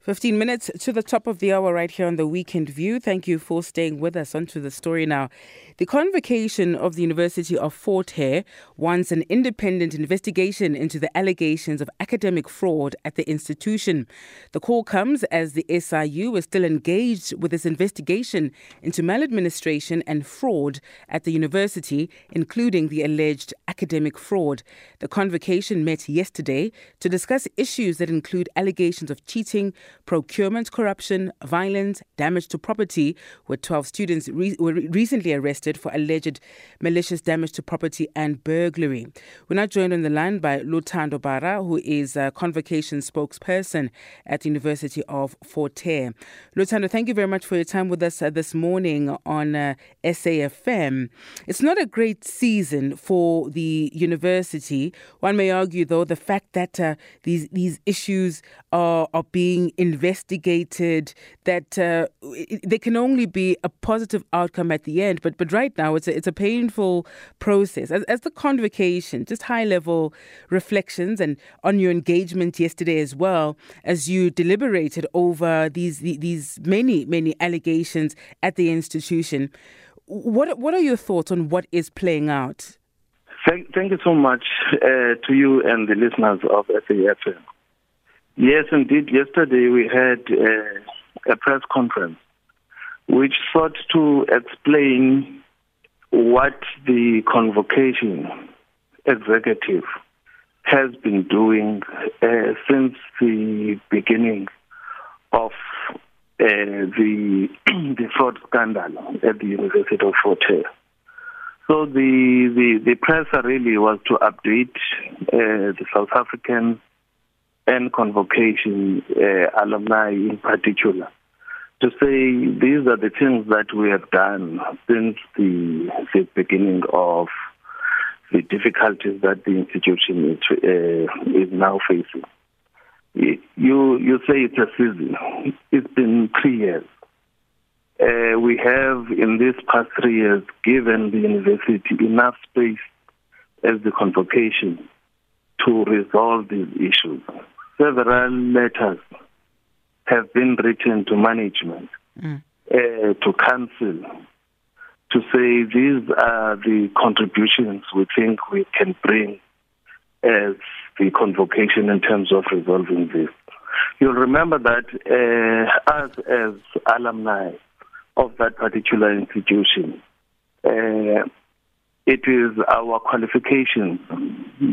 15 minutes to the top of the hour right here on the Weekend View. Thank you for staying with us. Onto the story now. The convocation of the University of Fort Hare wants an independent investigation into the allegations of academic fraud at the institution. The call comes as the SIU is still engaged with its investigation into maladministration and fraud at the university, including the alleged academic fraud. The convocation met yesterday to discuss issues that include allegations of cheating procurement, corruption, violence, damage to property, where 12 students re- were recently arrested for alleged malicious damage to property and burglary. We're now joined on the line by Luthando Bara, who is a convocation spokesperson at the University of Fort Hare. Luthando, thank you very much for your time with us uh, this morning on uh, SAFM. It's not a great season for the university. One may argue, though, the fact that uh, these these issues are, are being investigated, that uh, there can only be a positive outcome at the end. But but right now, it's a, it's a painful process. As, as the convocation, just high level reflections and on your engagement yesterday as well, as you deliberated over these these many many allegations at the institution. What what are your thoughts on what is playing out? Thank, thank you so much uh, to you and the listeners of SAFM. Yes, indeed. Yesterday we had uh, a press conference which sought to explain what the convocation executive has been doing uh, since the beginning of uh, the the fraud scandal at the University of Fort Hare. So the, the, the press really was to update uh, the South African and convocation uh, alumni in particular to say these are the things that we have done since the, the beginning of the difficulties that the institution is, uh, is now facing. You you say it's a season. It's been three years. Uh, we have, in these past three years, given the university enough space as the convocation to resolve these issues. Several letters have been written to management, mm. uh, to council, to say these are the contributions we think we can bring as the convocation in terms of resolving this. You'll remember that uh, us as alumni, of that particular institution. Uh, it is our qualifications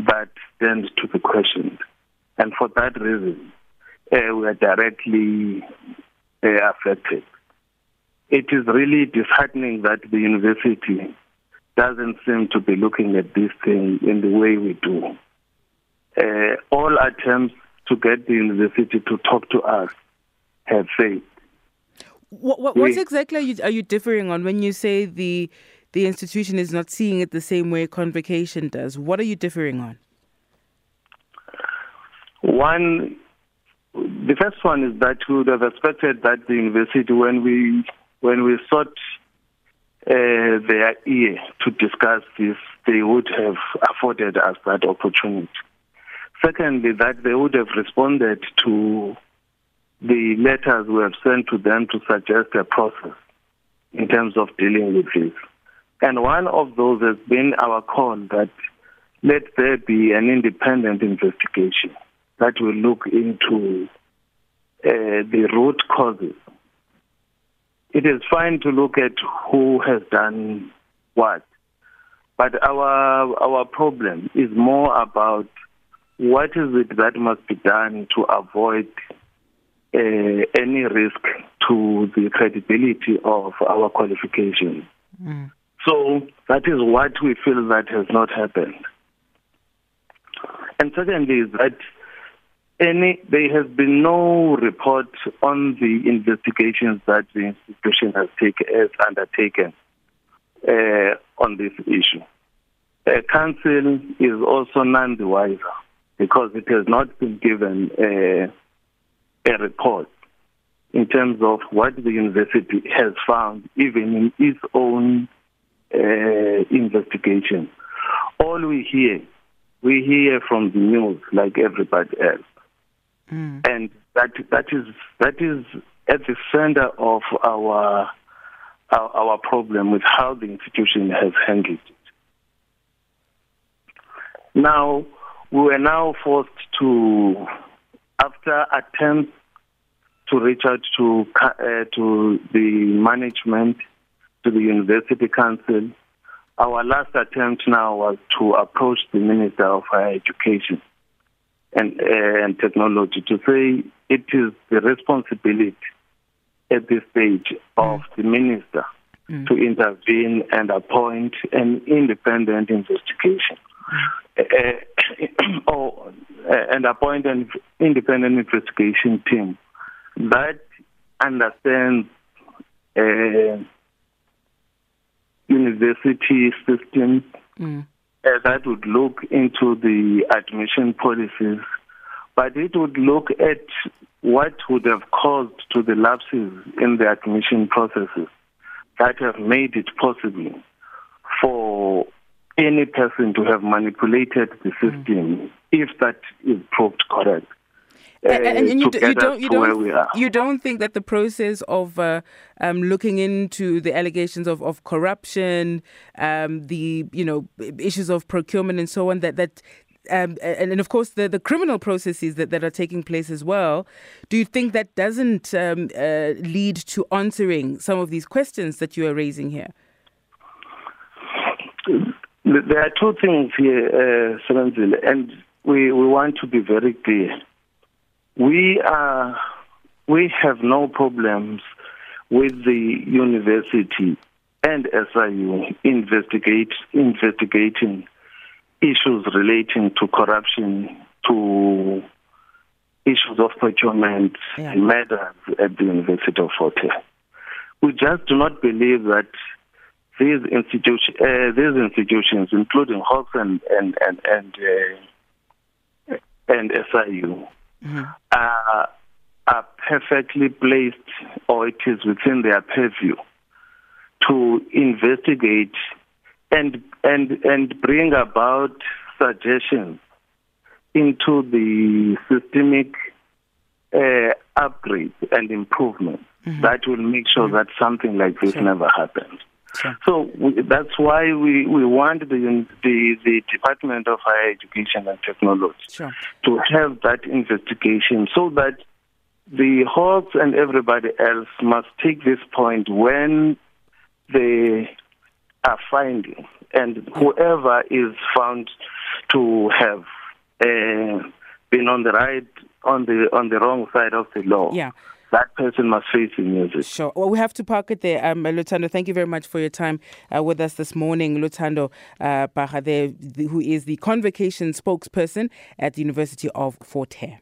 that stand to be questioned. And for that reason, uh, we are directly uh, affected. It is really disheartening that the university doesn't seem to be looking at this thing in the way we do. Uh, all attempts to get the university to talk to us have failed. What, what, what exactly are you, are you differing on when you say the the institution is not seeing it the same way convocation does? What are you differing on? One, the first one is that we would have expected that the university, when we when we sought uh, their ear to discuss this, they would have afforded us that opportunity. Secondly, that they would have responded to the letters we have sent to them to suggest a process in terms of dealing with this. And one of those has been our call that let there be an independent investigation that will look into uh, the root causes. It is fine to look at who has done what, but our our problem is more about what is it that must be done to avoid uh, any risk to the credibility of our qualifications. Mm. So that is what we feel that has not happened. And secondly, is that any there has been no report on the investigations that the institution has, take, has undertaken uh, on this issue. Uh, council is also none the wiser because it has not been given uh, a report in terms of what the university has found, even in its own uh, investigation. All we hear, we hear from the news like everybody else. Mm. And that that is that is at the center of our our, problem with how the institution has handled it. Now we were now forced to, after attempts to reach out to uh, to the management, to the university council. Our last attempt now was to approach the Minister of Higher Education and, uh, and Technology to say it is the responsibility at this stage of the minister mm. to intervene and appoint an independent investigation mm. uh, or, uh, and appoint an independent investigation team that understands uh, university systems mm. Uh, that would look into the admission policies, but it would look at what would have caused to the lapses in the admission processes that have made it possible for any person to have manipulated the system mm. if that is proved correct and, and, and you, you, don't you don't you don't think that the process of uh, um, looking into the allegations of, of corruption, um, the you know issues of procurement and so on that that um, and, and, of course the, the criminal processes that, that are taking place as well. Do you think that doesn't um, uh, lead to answering some of these questions that you are raising here? There are two things here, uh, and we, we want to be very clear. We are we have no problems with the university and SIU investigate investigating issues relating to corruption, to issues of procurement, yeah. matters at the University of Fort Hare. We just do not believe that these institutions, uh, these institutions, including Hawks and and and and, uh, and SIU, mm-hmm. are, are perfectly placed or it is within their purview to investigate and and and bring about suggestions into the systemic uh, upgrades and improvements mm-hmm. that will make sure mm-hmm. that something like this sure. never happens. Sure. So we, that's why we, we want the, the, the Department of Higher Education and Technology sure. to have that investigation so that the Hawks and everybody else must take this point when they are finding, and whoever is found to have uh, been on the right on the on the wrong side of the law. Yeah that person must face the music. Sure. Well, we have to park it there. Um, Luthando, thank you very much for your time uh, with us this morning. Luthando uh, Bahade, who is the convocation spokesperson at the University of Fort Hare.